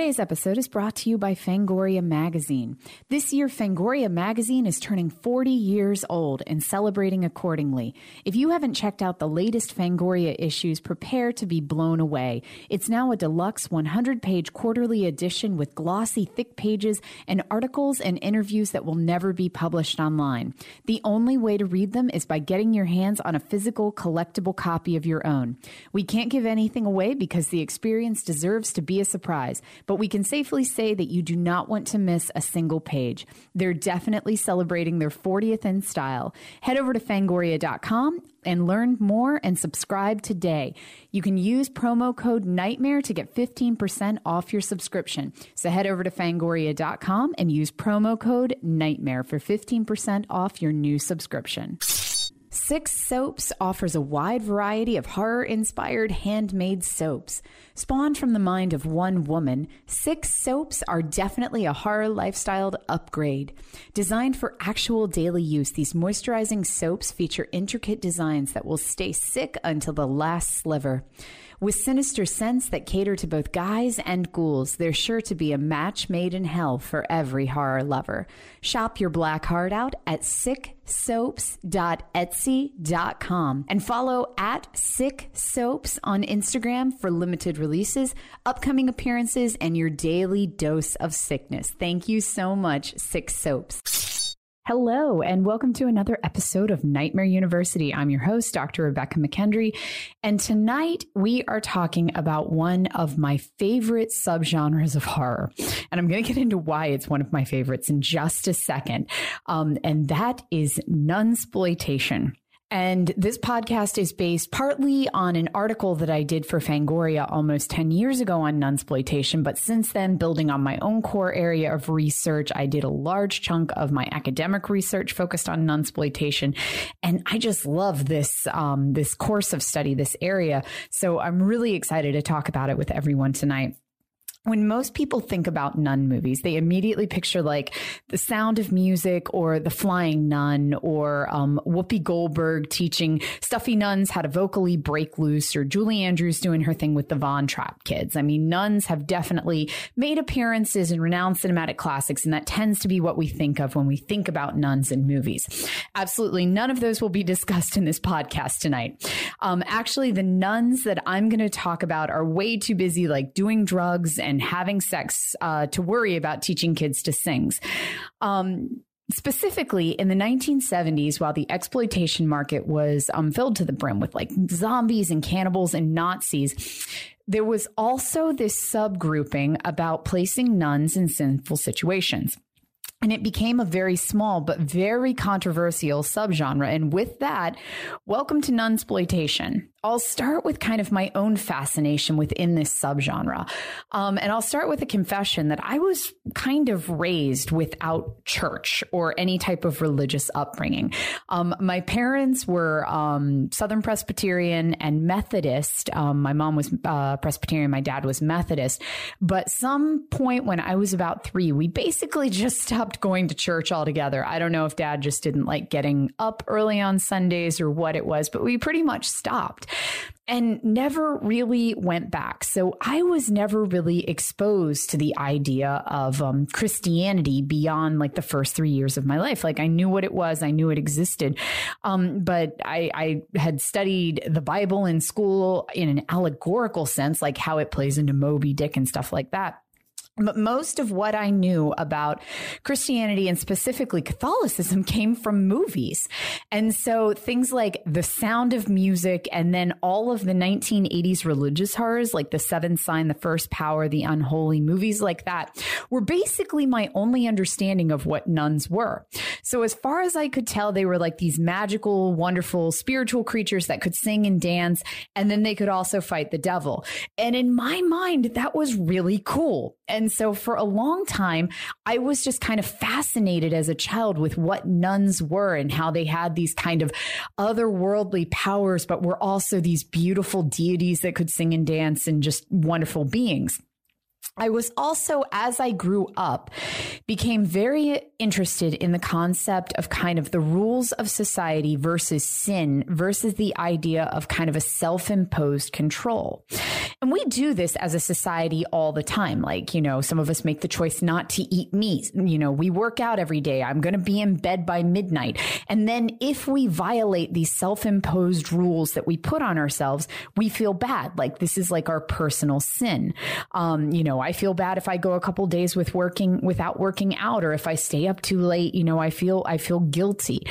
Today's episode is brought to you by Fangoria Magazine. This year, Fangoria Magazine is turning 40 years old and celebrating accordingly. If you haven't checked out the latest Fangoria issues, prepare to be blown away. It's now a deluxe 100 page quarterly edition with glossy, thick pages and articles and interviews that will never be published online. The only way to read them is by getting your hands on a physical, collectible copy of your own. We can't give anything away because the experience deserves to be a surprise but we can safely say that you do not want to miss a single page. They're definitely celebrating their 40th in style. Head over to fangoria.com and learn more and subscribe today. You can use promo code NIGHTMARE to get 15% off your subscription. So head over to fangoria.com and use promo code NIGHTMARE for 15% off your new subscription. Sick Soaps offers a wide variety of horror inspired handmade soaps. Spawned from the mind of one woman, Sick Soaps are definitely a horror lifestyle upgrade. Designed for actual daily use, these moisturizing soaps feature intricate designs that will stay sick until the last sliver. With sinister scents that cater to both guys and ghouls, there's sure to be a match made in hell for every horror lover. Shop your black heart out at sicksoaps.etsy.com and follow at sicksoaps on Instagram for limited releases, upcoming appearances, and your daily dose of sickness. Thank you so much, Sick Soaps. Hello, and welcome to another episode of Nightmare University. I'm your host, Dr. Rebekah McKendry, and tonight we are talking about one of my favorite subgenres of horror. And I'm going to get into why it's one of my favorites in just a second. Um, and that is nunsploitation. And this podcast is based partly on an article that I did for Fangoria almost 10 years ago on nunsploitation. But since then, building on my own core area of research, I did a large chunk of my academic research focused on nunsploitation. And I just love this, um, this course of study, this area. So I'm really excited to talk about it with everyone tonight when most people think about nun movies, they immediately picture like the sound of music or the flying nun or um, Whoopi Goldberg teaching stuffy nuns how to vocally break loose or Julie Andrews doing her thing with the Von Trapp kids. I mean, nuns have definitely made appearances in renowned cinematic classics, and that tends to be what we think of when we think about nuns in movies. Absolutely none of those will be discussed in this podcast tonight. Um, actually, the nuns that I'm going to talk about are way too busy like doing drugs and and having sex uh, to worry about teaching kids to sing. Um, specifically in the 1970s while the exploitation market was um, filled to the brim with like zombies and cannibals and nazis there was also this subgrouping about placing nuns in sinful situations and it became a very small but very controversial subgenre. And with that, welcome to nunsploitation. I'll start with kind of my own fascination within this subgenre. Um, and I'll start with a confession that I was kind of raised without church or any type of religious upbringing. Um, my parents were um, Southern Presbyterian and Methodist. Um, my mom was uh, Presbyterian, my dad was Methodist. But some point when I was about three, we basically just stopped going to church altogether. I don't know if dad just didn't like getting up early on Sundays or what it was, but we pretty much stopped and never really went back. So I was never really exposed to the idea of um, Christianity beyond like the first three years of my life. Like I knew what it was, I knew it existed, um, but I, I had studied the Bible in school in an allegorical sense, like how it plays into Moby Dick and stuff like that. But most of what I knew about Christianity and specifically Catholicism came from movies. And so things like The Sound of Music and then all of the 1980s religious horrors like The Seventh Sign, The First Power, The Unholy, movies like that were basically my only understanding of what nuns were. So as far as I could tell, they were like these magical, wonderful, spiritual creatures that could sing and dance. And then they could also fight the devil. And in my mind, that was really cool. And and so for a long time, I was just kind of fascinated as a child with what nuns were and how they had these kind of otherworldly powers, but were also these beautiful deities that could sing and dance and just wonderful beings. I was also, as I grew up, became very interested in the concept of kind of the rules of society versus sin versus the idea of kind of a self imposed control. And we do this as a society all the time. Like, you know, some of us make the choice not to eat meat. You know, we work out every day. I'm going to be in bed by midnight. And then if we violate these self imposed rules that we put on ourselves, we feel bad. Like this is like our personal sin. Um, you know, I feel bad if I go a couple days with working without working out or if I stay up too late, you know, I feel, I feel guilty.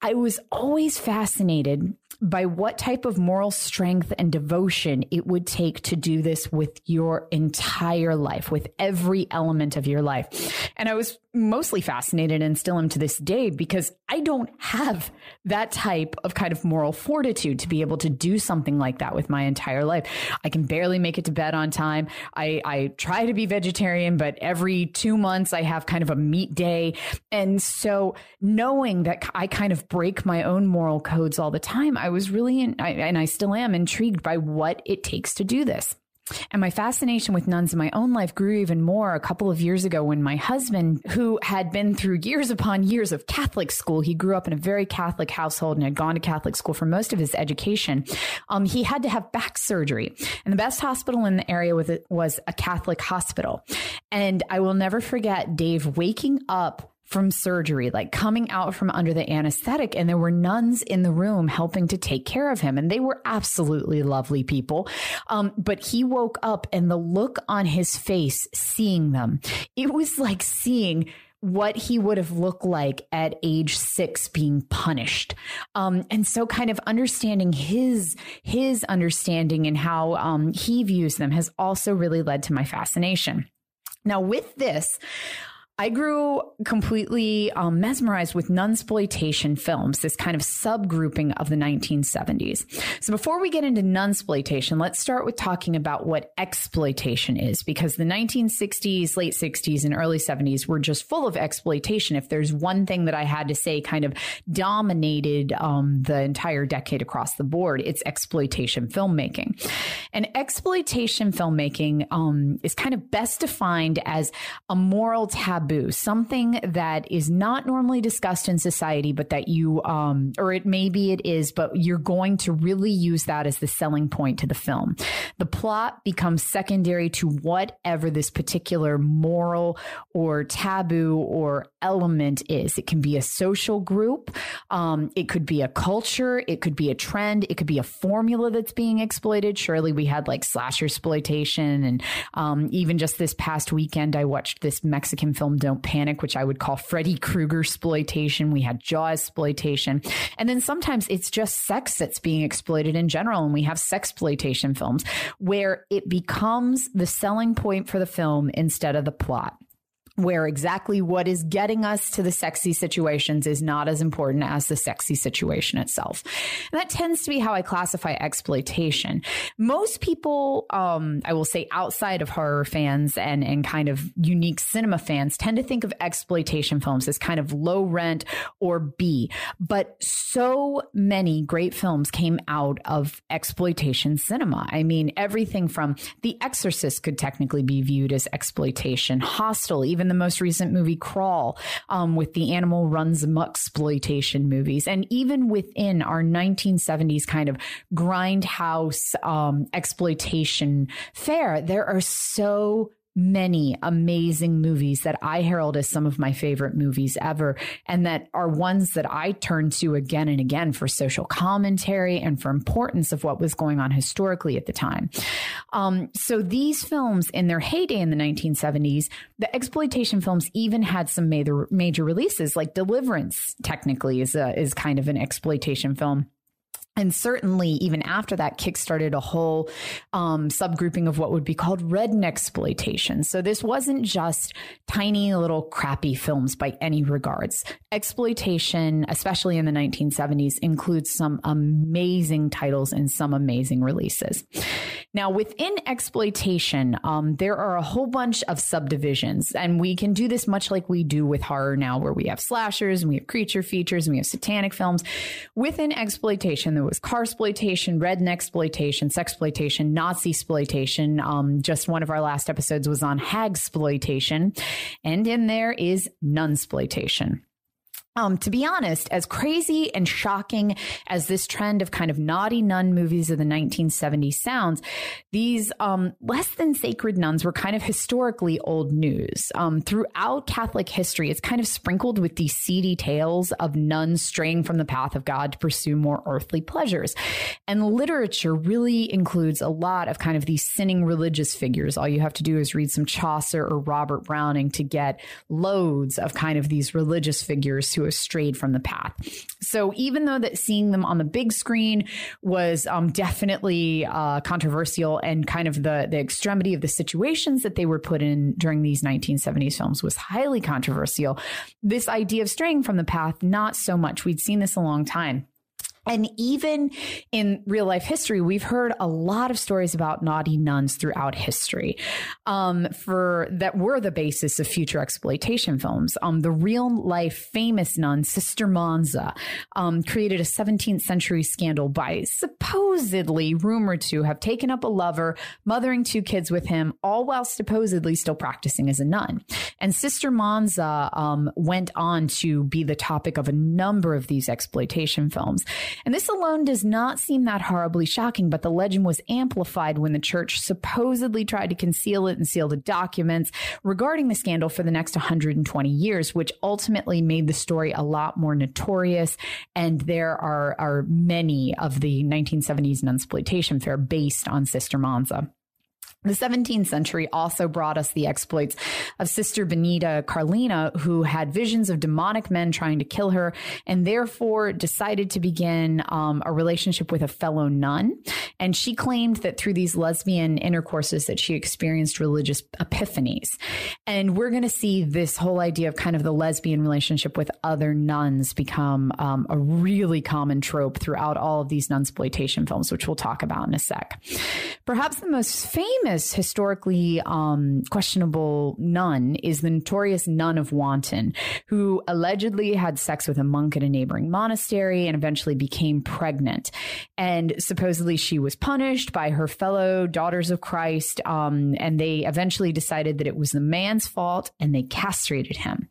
I was always fascinated by what type of moral strength and devotion it would take to do this with your entire life, with every element of your life. And I was mostly fascinated and still am to this day because I don't have that type of kind of moral fortitude to be able to do something like that with my entire life. I can barely make it to bed on time. I, I try to be vegetarian, but every two months I have kind of a meat day. And so knowing that I kind of break my own moral codes all the time, I was really, in, I, and I still am intrigued by what it takes to do this. And my fascination with nuns in my own life grew even more a couple of years ago when my husband, who had been through years upon years of Catholic school, he grew up in a very Catholic household and had gone to Catholic school for most of his education. Um, he had to have back surgery, and the best hospital in the area was a Catholic hospital. And I will never forget Dave waking up from surgery, like coming out from under the anesthetic. And there were nuns in the room helping to take care of him. And they were absolutely lovely people. Um, but he woke up and the look on his face seeing them, it was like seeing what he would have looked like at age six being punished um, and so kind of understanding his his understanding and how um, he views them has also really led to my fascination now with this I grew completely um, mesmerized with nunsploitation films, this kind of subgrouping of the 1970s. So before we get into nunsploitation, let's start with talking about what exploitation is, because the 1960s, late 60s, and early 70s were just full of exploitation. If there's one thing that I had to say kind of dominated um, the entire decade across the board, it's exploitation filmmaking. And exploitation filmmaking um, is kind of best defined as a moral taboo taboo, something that is not normally discussed in society, but that you, um, or it maybe it is, but you're going to really use that as the selling point to the film. The plot becomes secondary to whatever this particular moral or taboo or element is. It can be a social group, um, it could be a culture, it could be a trend, it could be a formula that's being exploited. Surely we had like slasher exploitation, and um, even just this past weekend, I watched this Mexican film don't Panic, which I would call Freddy Krueger exploitation. We had Jaw exploitation. And then sometimes it's just sex that's being exploited in general. And we have sex exploitation films where it becomes the selling point for the film instead of the plot where exactly what is getting us to the sexy situations is not as important as the sexy situation itself. And that tends to be how I classify exploitation. Most people, um, I will say outside of horror fans and, and kind of unique cinema fans tend to think of exploitation films as kind of low rent or B, but so many great films came out of exploitation cinema. I mean, everything from The Exorcist could technically be viewed as exploitation, Hostel, even the most recent movie Crawl, um, with the animal runs amok exploitation movies, and even within our 1970s kind of grindhouse um, exploitation fare, there are so many amazing movies that I herald as some of my favorite movies ever, and that are ones that I turn to again and again for social commentary and for importance of what was going on historically at the time. Um, so these films, in their heyday in the 1970s, the exploitation films even had some major major releases, like Deliverance. Technically, is a, is kind of an exploitation film and certainly even after that kickstarted a whole um, subgrouping of what would be called redneck exploitation. So this wasn't just tiny little crappy films by any regards. Exploitation especially in the 1970s includes some amazing titles and some amazing releases now within exploitation um, there are a whole bunch of subdivisions and we can do this much like we do with horror now where we have slashers and we have creature features and we have satanic films within exploitation there was car exploitation, redneck exploitation, sex exploitation, Nazi exploitation. Um, just one of our last episodes was on hag exploitation, and in there is nun exploitation. Um, to be honest, as crazy and shocking as this trend of kind of naughty nun movies of the 1970s sounds, these um, less than sacred nuns were kind of historically old news. Um, throughout Catholic history, it's kind of sprinkled with these seedy tales of nuns straying from the path of God to pursue more earthly pleasures. And literature really includes a lot of kind of these sinning religious figures. All you have to do is read some Chaucer or Robert Browning to get loads of kind of these religious figures who strayed from the path. So even though that seeing them on the big screen was um, definitely uh, controversial and kind of the the extremity of the situations that they were put in during these 1970s films was highly controversial, this idea of straying from the path not so much. We'd seen this a long time. And even in real life history, we've heard a lot of stories about naughty nuns throughout history, um, for that were the basis of future exploitation films. Um, the real life famous nun, Sister Monza, um, created a 17th century scandal by supposedly rumored to have taken up a lover, mothering two kids with him, all while supposedly still practicing as a nun. And Sister Monza um, went on to be the topic of a number of these exploitation films. And this alone does not seem that horribly shocking, but the legend was amplified when the church supposedly tried to conceal it and seal the documents regarding the scandal for the next 120 years, which ultimately made the story a lot more notorious. And there are, are many of the 1970s nunsploitation fair based on Sister Monza. The 17th century also brought us the exploits of Sister Benedetta Carlini, who had visions of demonic men trying to kill her and therefore decided to begin um, a relationship with a fellow nun. And she claimed that through these lesbian intercourses that she experienced religious epiphanies. And we're going to see this whole idea of kind of the lesbian relationship with other nuns become um, a really common trope throughout all of these nunsploitation films, which we'll talk about in a sec. Perhaps the most famous famous historically um, questionable nun is the notorious Nun of Watton, who allegedly had sex with a monk at a neighboring monastery and eventually became pregnant. And supposedly she was punished by her fellow daughters of Christ, um, and they eventually decided that it was the man's fault and they castrated him.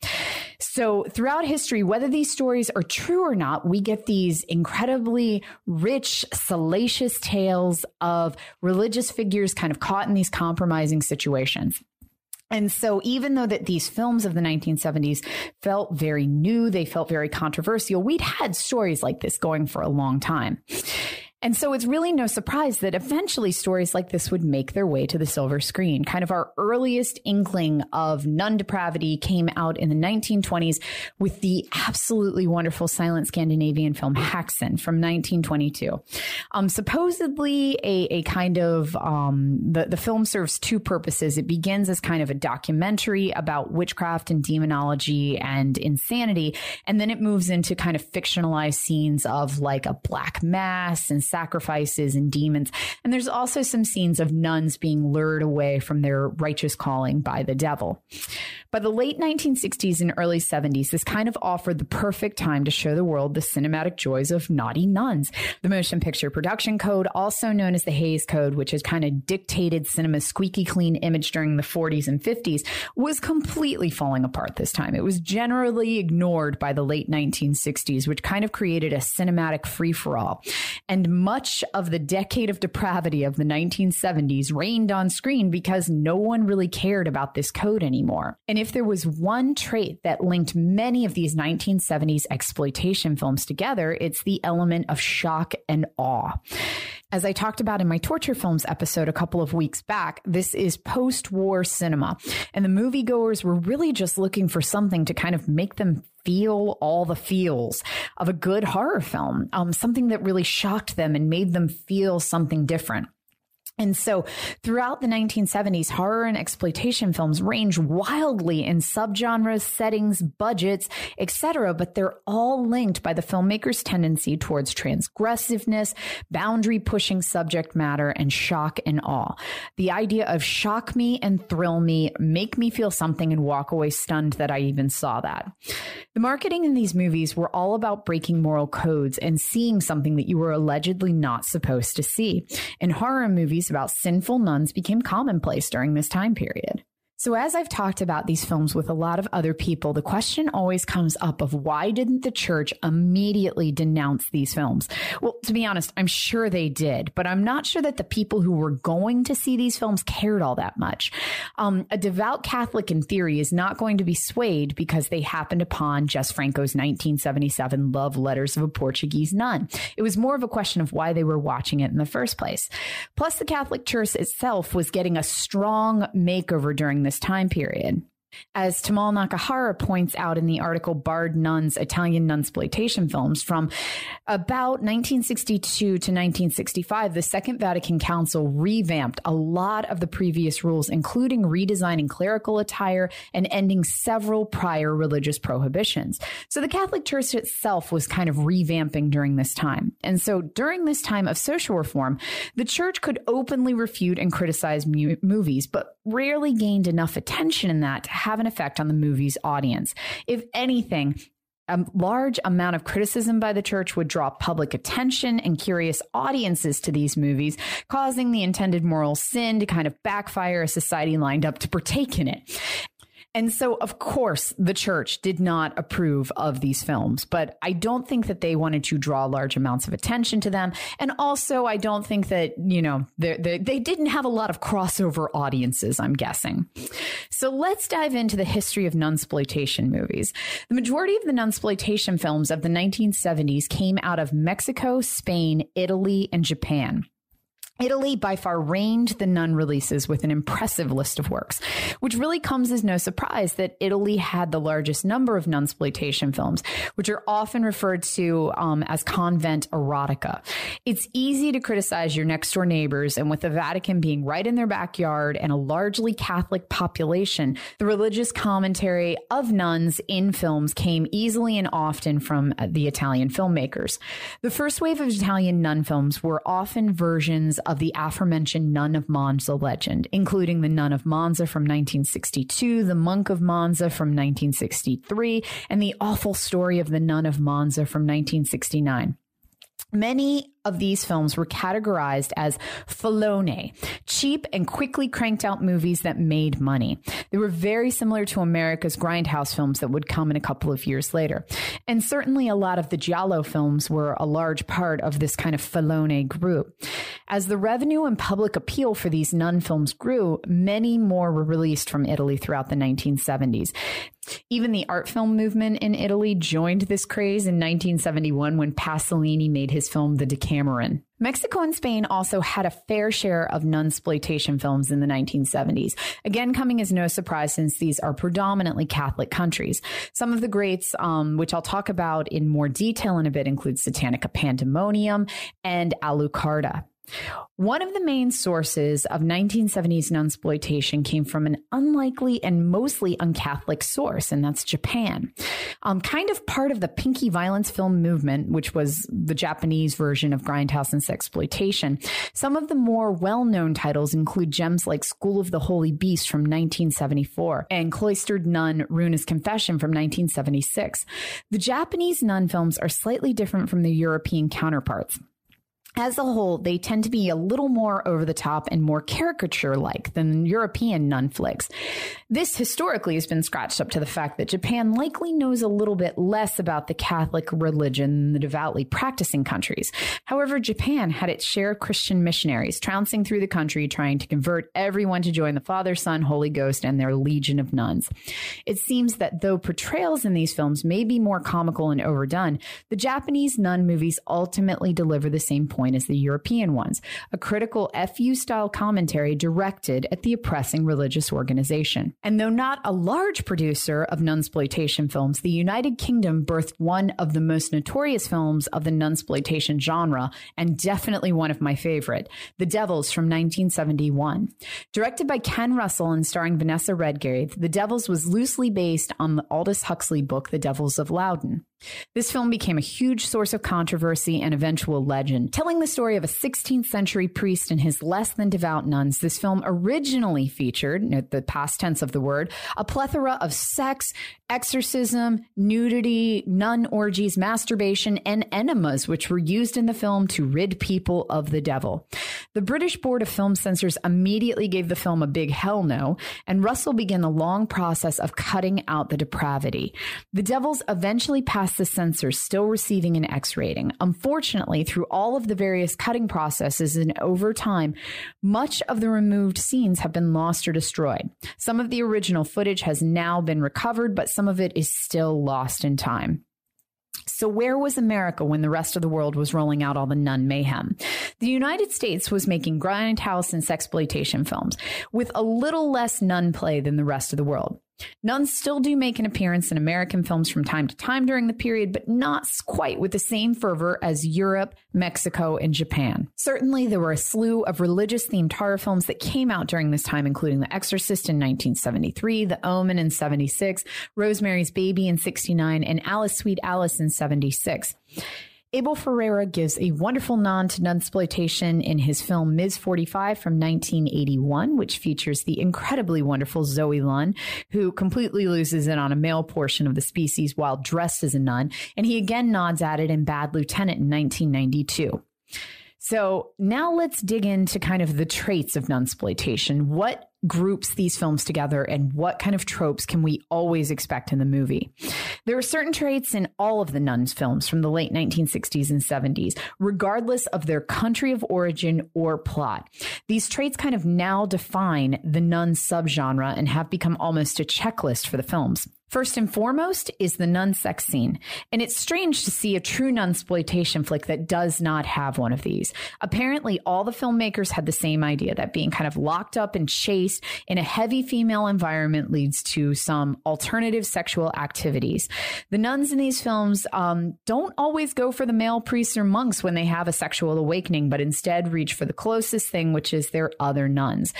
So throughout history, whether these stories are true or not, we get these incredibly rich, salacious tales of religious figures kind of caught in these compromising situations. And so even though that these films of the 1970s felt very new, they felt very controversial, we'd had stories like this going for a long time. And so it's really no surprise that eventually stories like this would make their way to the silver screen. Kind of our earliest inkling of nun depravity came out in the 1920s with the absolutely wonderful silent Scandinavian film Häxan from 1922. Um, supposedly a, a kind of, um, the, the film serves two purposes. It begins as kind of a documentary about witchcraft and demonology and insanity. And then it moves into kind of fictionalized scenes of like a black mass and sacrifices and demons. And there's also some scenes of nuns being lured away from their righteous calling by the devil. By the late 1960s and early 70s, this kind of offered the perfect time to show the world the cinematic joys of naughty nuns. The motion picture production code, also known as the Hays Code, which has kind of dictated cinema's squeaky clean image during the 40s and 50s, was completely falling apart this time. It was generally ignored by the late 1960s, which kind of created a cinematic free for all. And much of the decade of depravity of the 1970s reigned on screen because no one really cared about this code anymore. And if there was one trait that linked many of these 1970s exploitation films together, it's the element of shock and awe. As I talked about in my torture films episode a couple of weeks back, this is post war cinema. And the moviegoers were really just looking for something to kind of make them feel all the feels of a good horror film, um, something that really shocked them and made them feel something different. And so throughout the 1970s, horror and exploitation films range wildly in subgenres, settings, budgets, etc., but they're all linked by the filmmaker's tendency towards transgressiveness, boundary pushing subject matter, and shock and awe. The idea of shock me and thrill me, make me feel something and walk away stunned that I even saw that. The marketing in these movies were all about breaking moral codes and seeing something that you were allegedly not supposed to see. In horror movies, about sinful nuns became commonplace during this time period. So, as I've talked about these films with a lot of other people, the question always comes up of why didn't the church immediately denounce these films? Well, to be honest, I'm sure they did, but I'm not sure that the people who were going to see these films cared all that much. Um, a devout Catholic, in theory, is not going to be swayed because they happened upon Jess Franco's 1977 Love Letters of a Portuguese Nun. It was more of a question of why they were watching it in the first place. Plus, the Catholic Church itself was getting a strong makeover during this time period. As Tamao Nakahara points out in the article Barred Nuns, Italian Nunsploitation Films, from about 1962 to 1965, the Second Vatican Council revamped a lot of the previous rules, including redesigning clerical attire and ending several prior religious prohibitions. So the Catholic Church itself was kind of revamping during this time. And so during this time of social reform, the church could openly refute and criticize mu- movies, but rarely gained enough attention in that to have an effect on the movie's audience. If anything, a large amount of criticism by the church would draw public attention and curious audiences to these movies, causing the intended moral sin to kind of backfire a society lined up to partake in it. And so, of course, the church did not approve of these films, but I don't think that they wanted to draw large amounts of attention to them. And also, I don't think that, you know, they they didn't have a lot of crossover audiences, I'm guessing. So let's dive into the history of nunsploitation movies. The majority of the nunsploitation films of the 1970s came out of Mexico, Spain, Italy, and Japan. Italy by far reigned the nun releases with an impressive list of works, which really comes as no surprise that Italy had the largest number of nunsploitation films, which are often referred to um, as convent erotica. It's easy to criticize your next door neighbors, and with the Vatican being right in their backyard and a largely Catholic population, the religious commentary of nuns in films came easily and often from the Italian filmmakers. The first wave of Italian nun films were often versions of the aforementioned Nun of Monza legend, including the Nun of Monza from 1962, the Monk of Monza from 1963, and the awful story of the Nun of Monza from 1969. Many of these films were categorized as filone, cheap and quickly cranked out movies that made money. They were very similar to America's grindhouse films that would come in a couple of years later. And certainly a lot of the Giallo films were a large part of this kind of filone group. As the revenue and public appeal for these nun films grew, many more were released from Italy throughout the 1970s. Even the art film movement in Italy joined this craze in 1971 when Pasolini made his film The Decameron Mexico and Spain also had a fair share of nunsploitation films in the 1970s. Again, coming as no surprise since these are predominantly Catholic countries. Some of the greats, um, which I'll talk about in more detail in a bit, include Satanico Pandemonium and Alucarda. One of the main sources of 1970s nunsploitation came from an unlikely and mostly uncatholic source, and that's Japan. Um, kind of part of the pinky violence film movement, which was the Japanese version of grindhouse and sexploitation. Some of the more well-known titles include gems like School of the Holy Beast from 1974 and Cloistered Nun Runa's Confession from 1976. The Japanese nun films are slightly different from their European counterparts as a whole, they tend to be a little more over the top and more caricature like than European nun flicks. This historically has been scratched up to the fact that Japan likely knows a little bit less about the Catholic religion than the devoutly practicing countries. However, Japan had its share of Christian missionaries trouncing through the country trying to convert everyone to join the Father, Son, Holy Ghost, and their legion of nuns. It seems that though portrayals in these films may be more comical and overdone, the Japanese nun movies ultimately deliver the same point point as the European ones, a critical FU style commentary directed at the oppressing religious organization. And though not a large producer of nunsploitation films, the United Kingdom birthed one of the most notorious films of the nunsploitation genre, and definitely one of my favorite, The Devils from 1971. Directed by Ken Russell and starring Vanessa Redgrave, The Devils was loosely based on the Aldous Huxley book, The Devils of Loudun. This film became a huge source of controversy and eventual legend. Telling the story of a 16th century priest and his less than devout nuns, this film originally featured, note the past tense of the word, a plethora of sex, exorcism, nudity, nun orgies, masturbation, and enemas, which were used in the film to rid people of the devil. The British Board of Film Censors immediately gave the film a big hell no, and Russell began the long process of cutting out the depravity. The Devils eventually passed the censors, still receiving an X rating. Unfortunately, through all of the various cutting processes and over time, much of the removed scenes have been lost or destroyed. Some of the original footage has now been recovered, but some of it is still lost in time. So, where was America when the rest of the world was rolling out all the nun mayhem? The United States was making grindhouse and sexploitation films with a little less nun play than the rest of the world. Nuns still do make an appearance in American films from time to time during the period, but not quite with the same fervor as Europe, Mexico, and Japan. Certainly, there were a slew of religious themed horror films that came out during this time, including The Exorcist in 1973, The Omen in 76, Rosemary's Baby in 69, and Alice Sweet Alice in 76. Abel Ferrara gives a wonderful nod to nunsploitation in his film Ms. 45 from 1981, which features the incredibly wonderful Zoe Lund, who completely loses it on a male portion of the species while dressed as a nun. And he again nods at it in Bad Lieutenant in 1992. So now let's dig into kind of the traits of nunsploitation. What groups these films together and what kind of tropes can we always expect in the movie. There are certain traits in all of the nuns films from the late 1960s and 70s, regardless of their country of origin or plot. These traits kind of now define the nun subgenre and have become almost a checklist for the films. First and foremost is the nun sex scene. And it's strange to see a true nunsploitation flick that does not have one of these. Apparently, all the filmmakers had the same idea that being kind of locked up and chaste in a heavy female environment leads to some alternative sexual activities. The nuns in these films um, don't always go for the male priests or monks when they have a sexual awakening, but instead reach for the closest thing, which is their other nuns.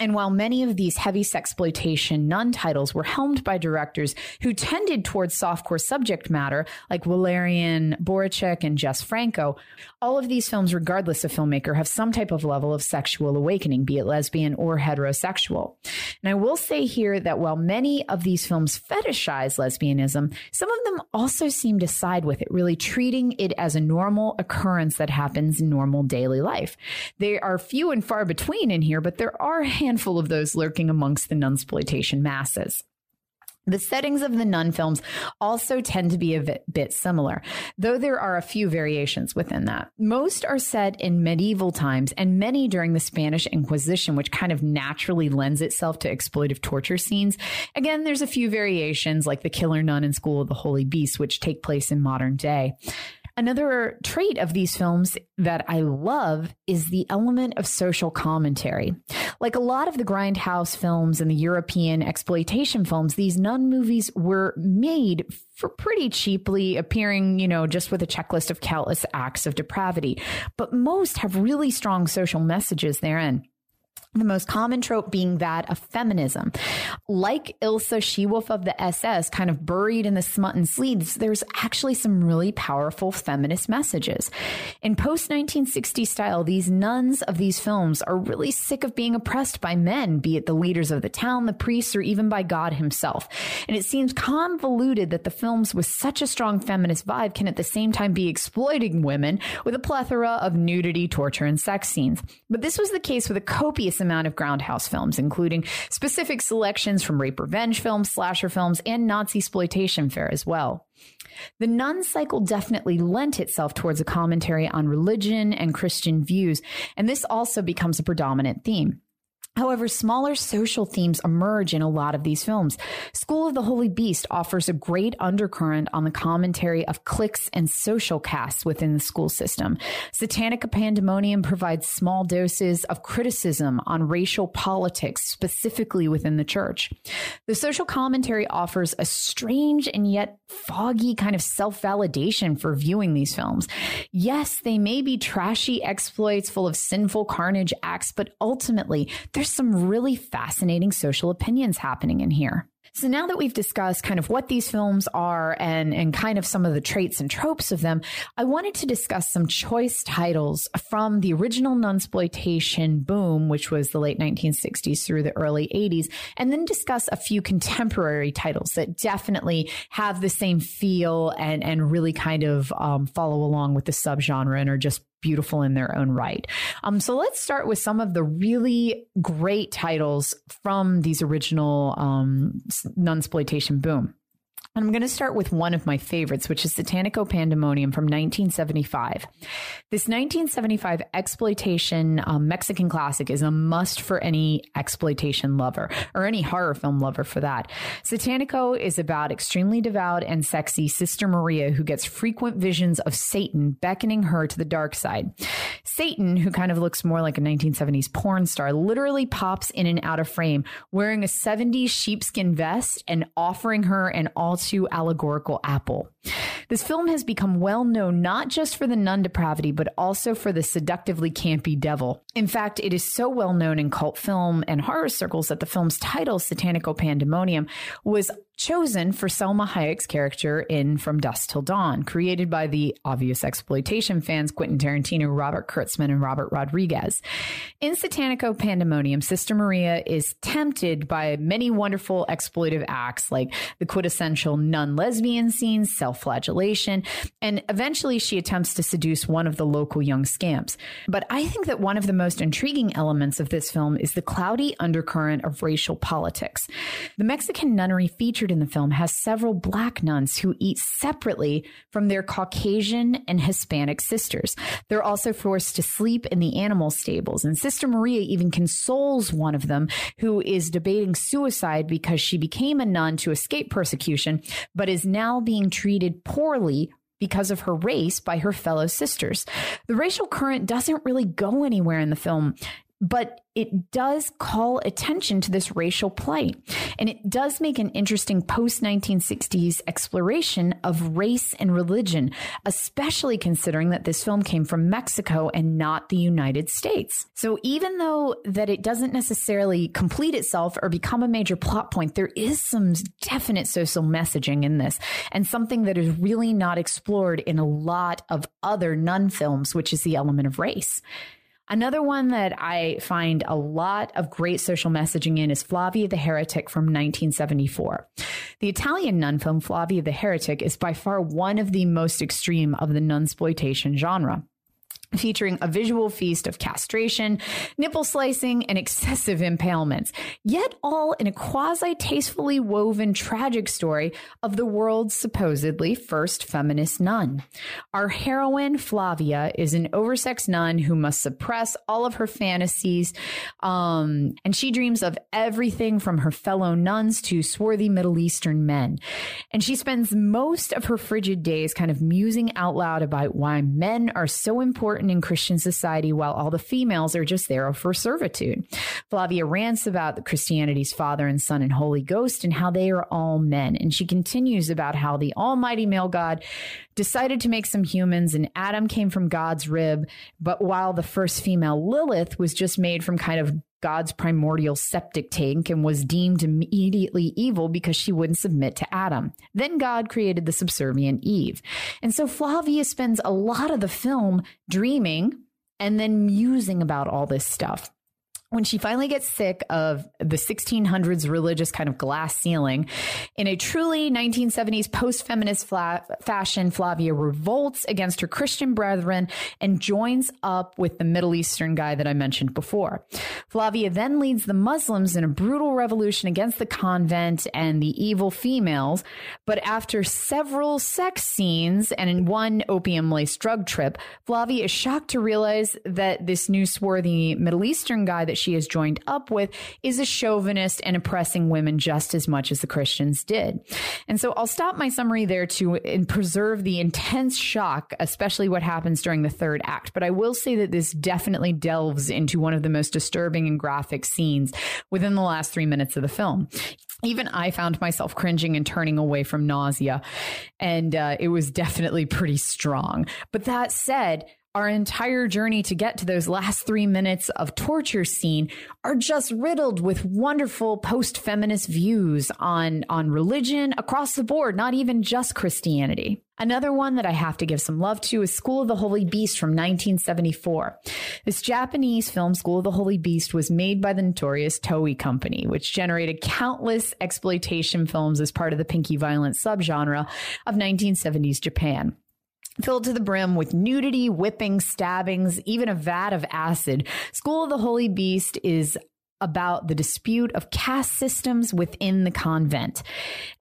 And while many of these heavy sexploitation nun titles were helmed by directors who tended towards softcore subject matter, like Walerian Borowczyk and Jess Franco, all of these films, regardless of filmmaker, have some type of level of sexual awakening, be it lesbian or heterosexual. And I will say here that while many of these films fetishize lesbianism, some of them also seem to side with it, really treating it as a normal occurrence that happens in normal daily life. They are few and far between in here, but there are handful of those lurking amongst the nunsploitation masses. The settings of the nun films also tend to be a bit, bit, similar, though there are a few variations within that. Most are set in medieval times and many during the Spanish Inquisition, which kind of naturally lends itself to exploitive torture scenes. Again, there's a few variations like the killer nun in School of the Holy Beast, which take place in modern day. Another trait of these films that I love is the element of social commentary. Like a lot of the grindhouse films and the European exploitation films, these nun movies were made for pretty cheaply, appearing, you know, just with a checklist of countless acts of depravity. But most have really strong social messages therein. The most common trope being that of feminism. Like Ilse She-Wolf of the SS, kind of buried in the smut and sleeves, there's actually some really powerful feminist messages. In post 1960 style, these nuns of these films are really sick of being oppressed by men, be it the leaders of the town, the priests, or even by God himself. And it seems convoluted that the films with such a strong feminist vibe can at the same time be exploiting women with a plethora of nudity, torture, and sex scenes. But this was the case with a copious amount of Grindhouse films, including specific selections from rape revenge films, slasher films, and Nazi exploitation fare as well. The nun cycle definitely lent itself towards a commentary on religion and Christian views, and this also becomes a predominant theme. However, smaller social themes emerge in a lot of these films. School of the Holy Beast offers a great undercurrent on the commentary of cliques and social castes within the school system. Satanico Pandemonium provides small doses of criticism on racial politics, specifically within the church. The social commentary offers a strange and yet foggy kind of self validation for viewing these films. Yes, they may be trashy exploits full of sinful carnage acts, but ultimately, there's some really fascinating social opinions happening in here. So now that we've discussed kind of what these films are and, and kind of some of the traits and tropes of them, I wanted to discuss some choice titles from the original nunsploitation boom, which was the late 1960s through the early 80s, and then discuss a few contemporary titles that definitely have the same feel and, and really kind of um, follow along with the subgenre and are just beautiful in their own right. Um, so let's start with some of the really great titles from these original um, nunsploitation boom. I'm going to start with one of my favorites, which is Satanico Pandemonium from 1975. This 1975 exploitation um, Mexican classic is a must for any exploitation lover or any horror film lover for that. Satanico is about extremely devout and sexy Sister Maria who gets frequent visions of Satan beckoning her to the dark side. Satan, who kind of looks more like a 1970s porn star, literally pops in and out of frame wearing a 70s sheepskin vest and offering her an all to allegorical apple. This film has become well known not just for the nun depravity, but also for the seductively campy devil. In fact, it is so well known in cult film and horror circles that the film's title, Satanico Pandemonium, was chosen for Salma Hayek's character in From Dusk Till Dawn, created by the obvious exploitation fans Quentin Tarantino, Robert Kurtzman, and Robert Rodriguez. In Satanico Pandemonium, Sister Maria is tempted by many wonderful exploitive acts like the quintessential nun lesbian scenes, self flagellation, and eventually she attempts to seduce one of the local young scamps. But I think that one of the most intriguing elements of this film is the cloudy undercurrent of racial politics. The Mexican nunnery featured featured in the film has several black nuns who eat separately from their Caucasian and Hispanic sisters. They're also forced to sleep in the animal stables, and Sister Maria even consoles one of them who is debating suicide because she became a nun to escape persecution, but is now being treated poorly because of her race by her fellow sisters. The racial current doesn't really go anywhere in the film but it does call attention to this racial plight. And it does make an interesting post 1960s exploration of race and religion, especially considering that this film came from Mexico and not the United States. So even though that it doesn't necessarily complete itself or become a major plot point, there is some definite social messaging in this and something that is really not explored in a lot of other nun films, which is the element of race. Another one that I find a lot of great social messaging in is Flavia the Heretic from 1974. The Italian nun film Flavia the Heretic is by far one of the most extreme of the nunsploitation genre featuring a visual feast of castration, nipple slicing, and excessive impalements, yet all in a quasi tastefully woven tragic story of the world's supposedly first feminist nun. Our heroine, Flavia, is an oversexed nun who must suppress all of her fantasies, um, and she dreams of everything from her fellow nuns to swarthy Middle Eastern men. And she spends most of her frigid days kind of musing out loud about why men are so important important in Christian society while all the females are just there for servitude. Flavia rants about the Christianity's Father and Son and Holy Ghost and how they are all men. And she continues about how the Almighty male God decided to make some humans and Adam came from God's rib, but while the first female Lilith was just made from kind of God's primordial septic tank and was deemed immediately evil because she wouldn't submit to Adam. Then God created the subservient Eve. And so Flavia spends a lot of the film dreaming and then musing about all this stuff when she finally gets sick of the 1600s religious kind of glass ceiling, in a truly 1970s post feminist fla- fashion, Flavia revolts against her Christian brethren and joins up with the Middle Eastern guy that I mentioned before. Flavia then leads the Muslims in a brutal revolution against the convent and the evil females. But after several sex scenes and in one opium laced drug trip, Flavia is shocked to realize that this new swarthy Middle Eastern guy that she has joined up with is a chauvinist and oppressing women just as much as the Christians did. And so I'll stop my summary there to preserve the intense shock, especially what happens during the third act. But I will say that this definitely delves into one of the most disturbing and graphic scenes within the last three minutes of the film even I found myself cringing and turning away from nausea. And uh, it was definitely pretty strong. But that said, our entire journey to get to those last three minutes of torture scene are just riddled with wonderful post-feminist views on, on religion across the board, not even just Christianity. Another one that I have to give some love to is School of the Holy Beast from 1974. This Japanese film, School of the Holy Beast, was made by the notorious Toei Company, which generated countless exploitation films as part of the pinky violence subgenre of 1970s Japan filled to the brim with nudity, whipping, stabbings, even a vat of acid. School of the Holy Beast is about the dispute of caste systems within the convent.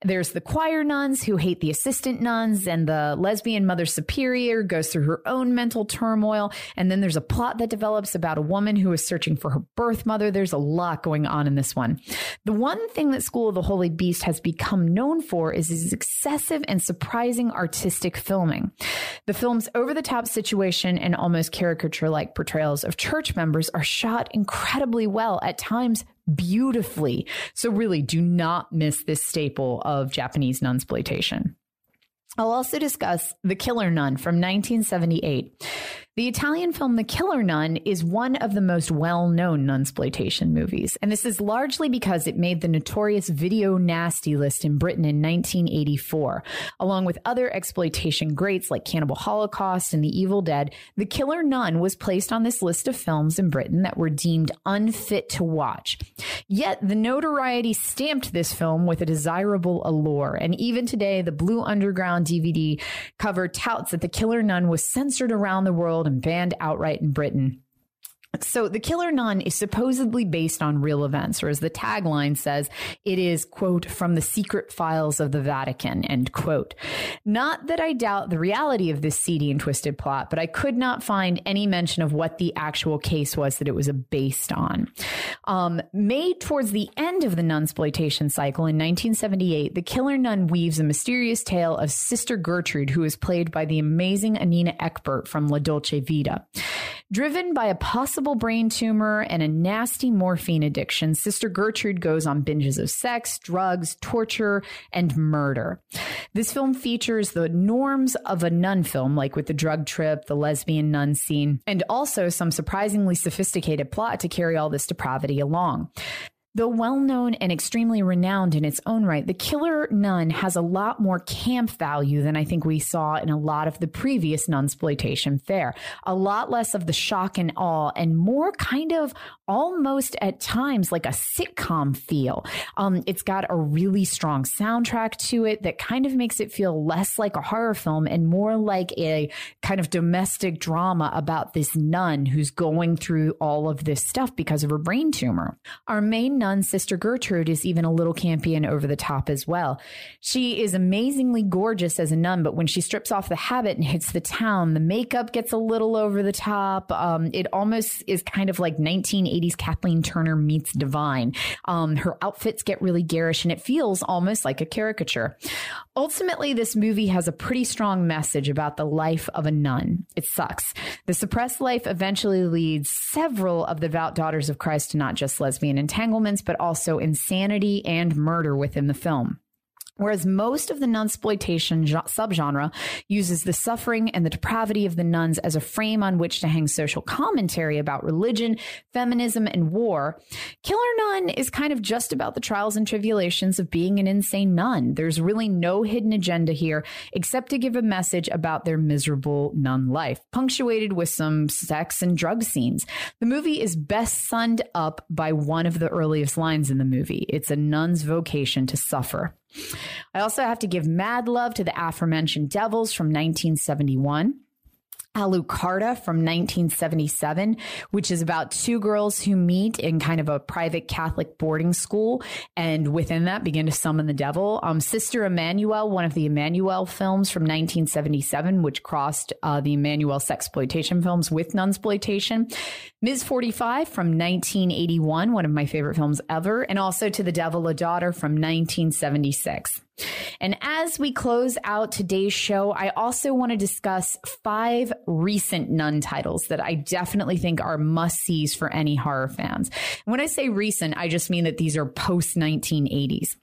There's the choir nuns who hate the assistant nuns, and the lesbian mother superior goes through her own mental turmoil. And then there's a plot that develops about a woman who is searching for her birth mother. There's a lot going on in this one. The one thing that School of the Holy Beast has become known for is its excessive and surprising artistic filming. The film's over the top situation and almost caricature like portrayals of church members are shot incredibly well at times beautifully. So really do not miss this staple of Japanese nunsploitation. I'll also discuss The Killer Nun from 1978. The Italian film The Killer Nun is one of the most well-known nunsploitation movies, and this is largely because it made the notorious video nasty list in Britain in 1984. Along with other exploitation greats like Cannibal Holocaust and The Evil Dead, The Killer Nun was placed on this list of films in Britain that were deemed unfit to watch. Yet the notoriety stamped this film with a desirable allure, and even today the Blue Underground DVD cover touts that The Killer Nun was censored around the world and banned outright in Britain. So the killer nun is supposedly based on real events, or as the tagline says, it is, quote, from the secret files of the Vatican, end quote. Not that I doubt the reality of this seedy and twisted plot, but I could not find any mention of what the actual case was that it was based on. Um, made towards the end of the nunsploitation cycle in 1978, the killer nun weaves a mysterious tale of Sister Gertrude, who is played by the amazing Anita Ekberg from La Dolce Vita. Driven by a possible brain tumor and a nasty morphine addiction, Sister Gertrude goes on binges of sex, drugs, torture, and murder. This film features the norms of a nun film, like with the drug trip, the lesbian nun scene, and also some surprisingly sophisticated plot to carry all this depravity along. Though well known and extremely renowned in its own right, The Killer Nun has a lot more camp value than I think we saw in a lot of the previous nunsploitation fare. A lot less of the shock and awe and more kind of almost at times like a sitcom feel. Um, it's got a really strong soundtrack to it that kind of makes it feel less like a horror film and more like a kind of domestic drama about this nun who's going through all of this stuff because of her brain tumor. Our main nun, Sister Gertrude, is even a little campy and over the top as well. She is amazingly gorgeous as a nun, but when she strips off the habit and hits the town, the makeup gets a little over the top. Um, it almost is kind of like 1980s Kathleen Turner meets Divine. Um, her outfits get really garish and it feels almost like a caricature. Ultimately, this movie has a pretty strong message about the life of a nun. It sucks. The suppressed life eventually leads several of the devout daughters of Christ to not just lesbian entanglements violence, but also insanity and murder within the film. Whereas most of the nunsploitation subgenre uses the suffering and the depravity of the nuns as a frame on which to hang social commentary about religion, feminism, and war, Killer Nun is kind of just about the trials and tribulations of being an insane nun. There's really no hidden agenda here except to give a message about their miserable nun life, punctuated with some sex and drug scenes. The movie is best summed up by one of the earliest lines in the movie. It's a nun's vocation to suffer. I also have to give mad love to the aforementioned Devils from 1971. Alucarda from 1977, which is about two girls who meet in kind of a private Catholic boarding school and within that begin to summon the devil. Um, Sister Emmanuel, one of the Emmanuel films from 1977, which crossed uh, the Emmanuel sexploitation films with nunsploitation. Ms. 45 from 1981, one of my favorite films ever, and also To the Devil a Daughter from 1976. And as we close out today's show, I also want to discuss five recent nun titles that I definitely think are must sees for any horror fans. when I say recent, I just mean that these are post 1980s.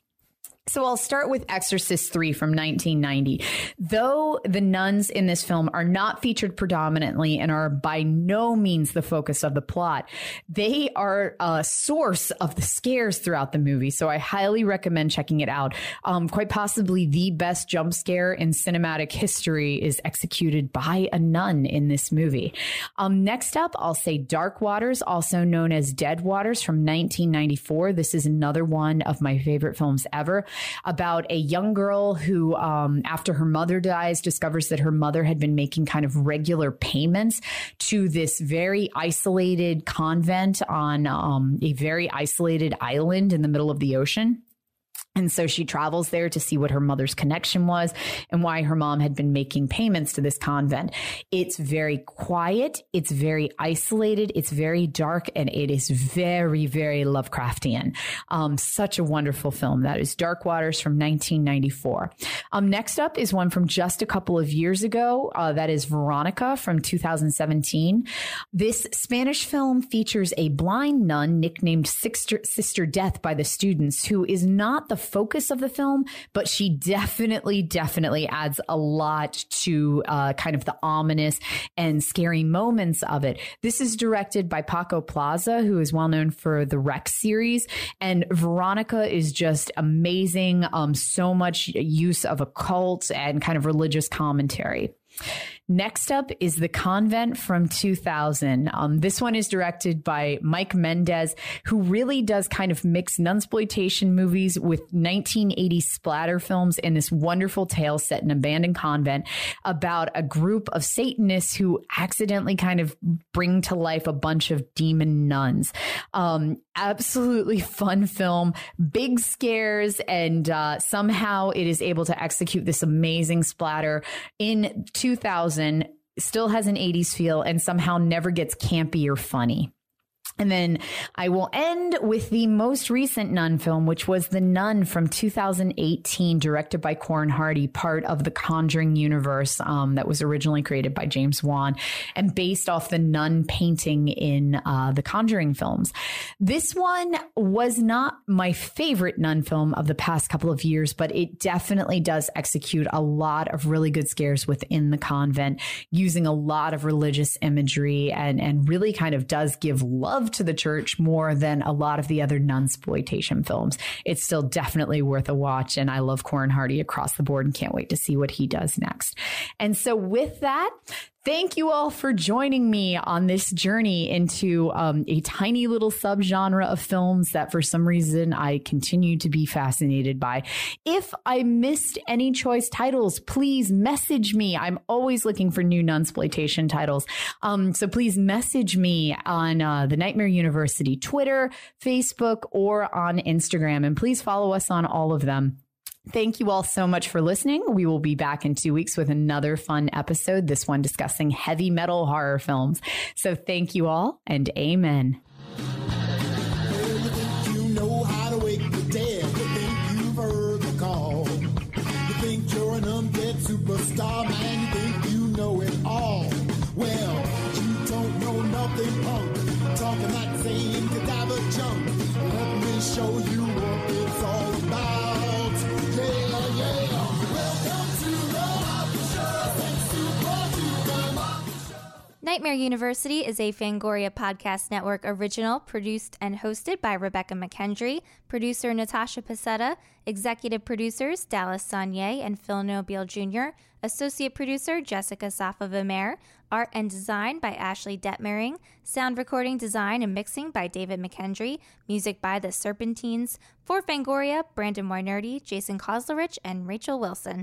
So I'll start with Exorcist 3 from 1990. Though the nuns in this film are not featured predominantly and are by no means the focus of the plot, they are a source of the scares throughout the movie. So I highly recommend checking it out. Um, quite possibly the best jump scare in cinematic history is executed by a nun in this movie. Um, next up, I'll say Dark Waters, also known as Dead Waters from 1994. This is another one of my favorite films ever about a young girl who, um, after her mother dies, discovers that her mother had been making kind of regular payments to this very isolated convent on um, a very isolated island in the middle of the ocean. And so she travels there to see what her mother's connection was and why her mom had been making payments to this convent. It's very quiet. It's very isolated. It's very dark and it is very, very Lovecraftian. Um, such a wonderful film. That is Dark Waters from 1994. Um, next up is one from just a couple of years ago. Uh, that is Veronica from 2017. This Spanish film features a blind nun nicknamed Sister, Sister Death by the students who is not the focus of the film, but she definitely, definitely adds a lot to uh, kind of the ominous and scary moments of it. This is directed by Paco Plaza, who is well known for the Rec series, and Veronica is just amazing. Um, so much use of occult and kind of religious commentary. Next up is The Convent from 2000. Um, this one is directed by Mike Mendez, who really does kind of mix nunsploitation movies with 1980s splatter films in this wonderful tale set in an abandoned convent about a group of Satanists who accidentally kind of bring to life a bunch of demon nuns. Um, absolutely fun film, big scares, and uh, somehow it is able to execute this amazing splatter in 2000 still has an 80s feel and somehow never gets campy or funny. And then I will end with the most recent Nun film, which was The Nun from 2018, directed by Corin Hardy, part of the Conjuring universe um, that was originally created by James Wan and based off the Nun painting in uh, the Conjuring films. This one was not my favorite Nun film of the past couple of years, but it definitely does execute a lot of really good scares within the convent, using a lot of religious imagery and, and really kind of does give love love to the church more than a lot of the other nunsploitation films. It's still definitely worth a watch. And I love Corin Hardy across the board and can't wait to see what he does next. And so with that, Thank you all for joining me on this journey into um, a tiny little subgenre of films that for some reason I continue to be fascinated by. If I missed any choice titles, please message me. I'm always looking for new nunsploitation titles. Um, so please message me on uh, the Nightmare University Twitter, Facebook, or on Instagram. And please follow us on all of them. Thank you all so much for listening. We will be back in two weeks with another fun episode, this one discussing heavy metal horror films. So thank you all and amen. superstar, man, you think you know it all. Well, you don't know nothing, punk. Talking that same cadaver junk. Let me show you Nightmare University is a Fangoria Podcast Network original produced and hosted by Rebekah McKendry, producer Natasha Pasetta, executive producers Dallas Sonnier and Phil Nobile Jr., associate producer Jessica Safavimehr, art and design by Ashley Detmering, sound recording design and mixing by David McKendry, music by The Serpentines, for Fangoria, Brandon Weinерdy, Jason Koslerich, and Rachel Wilson.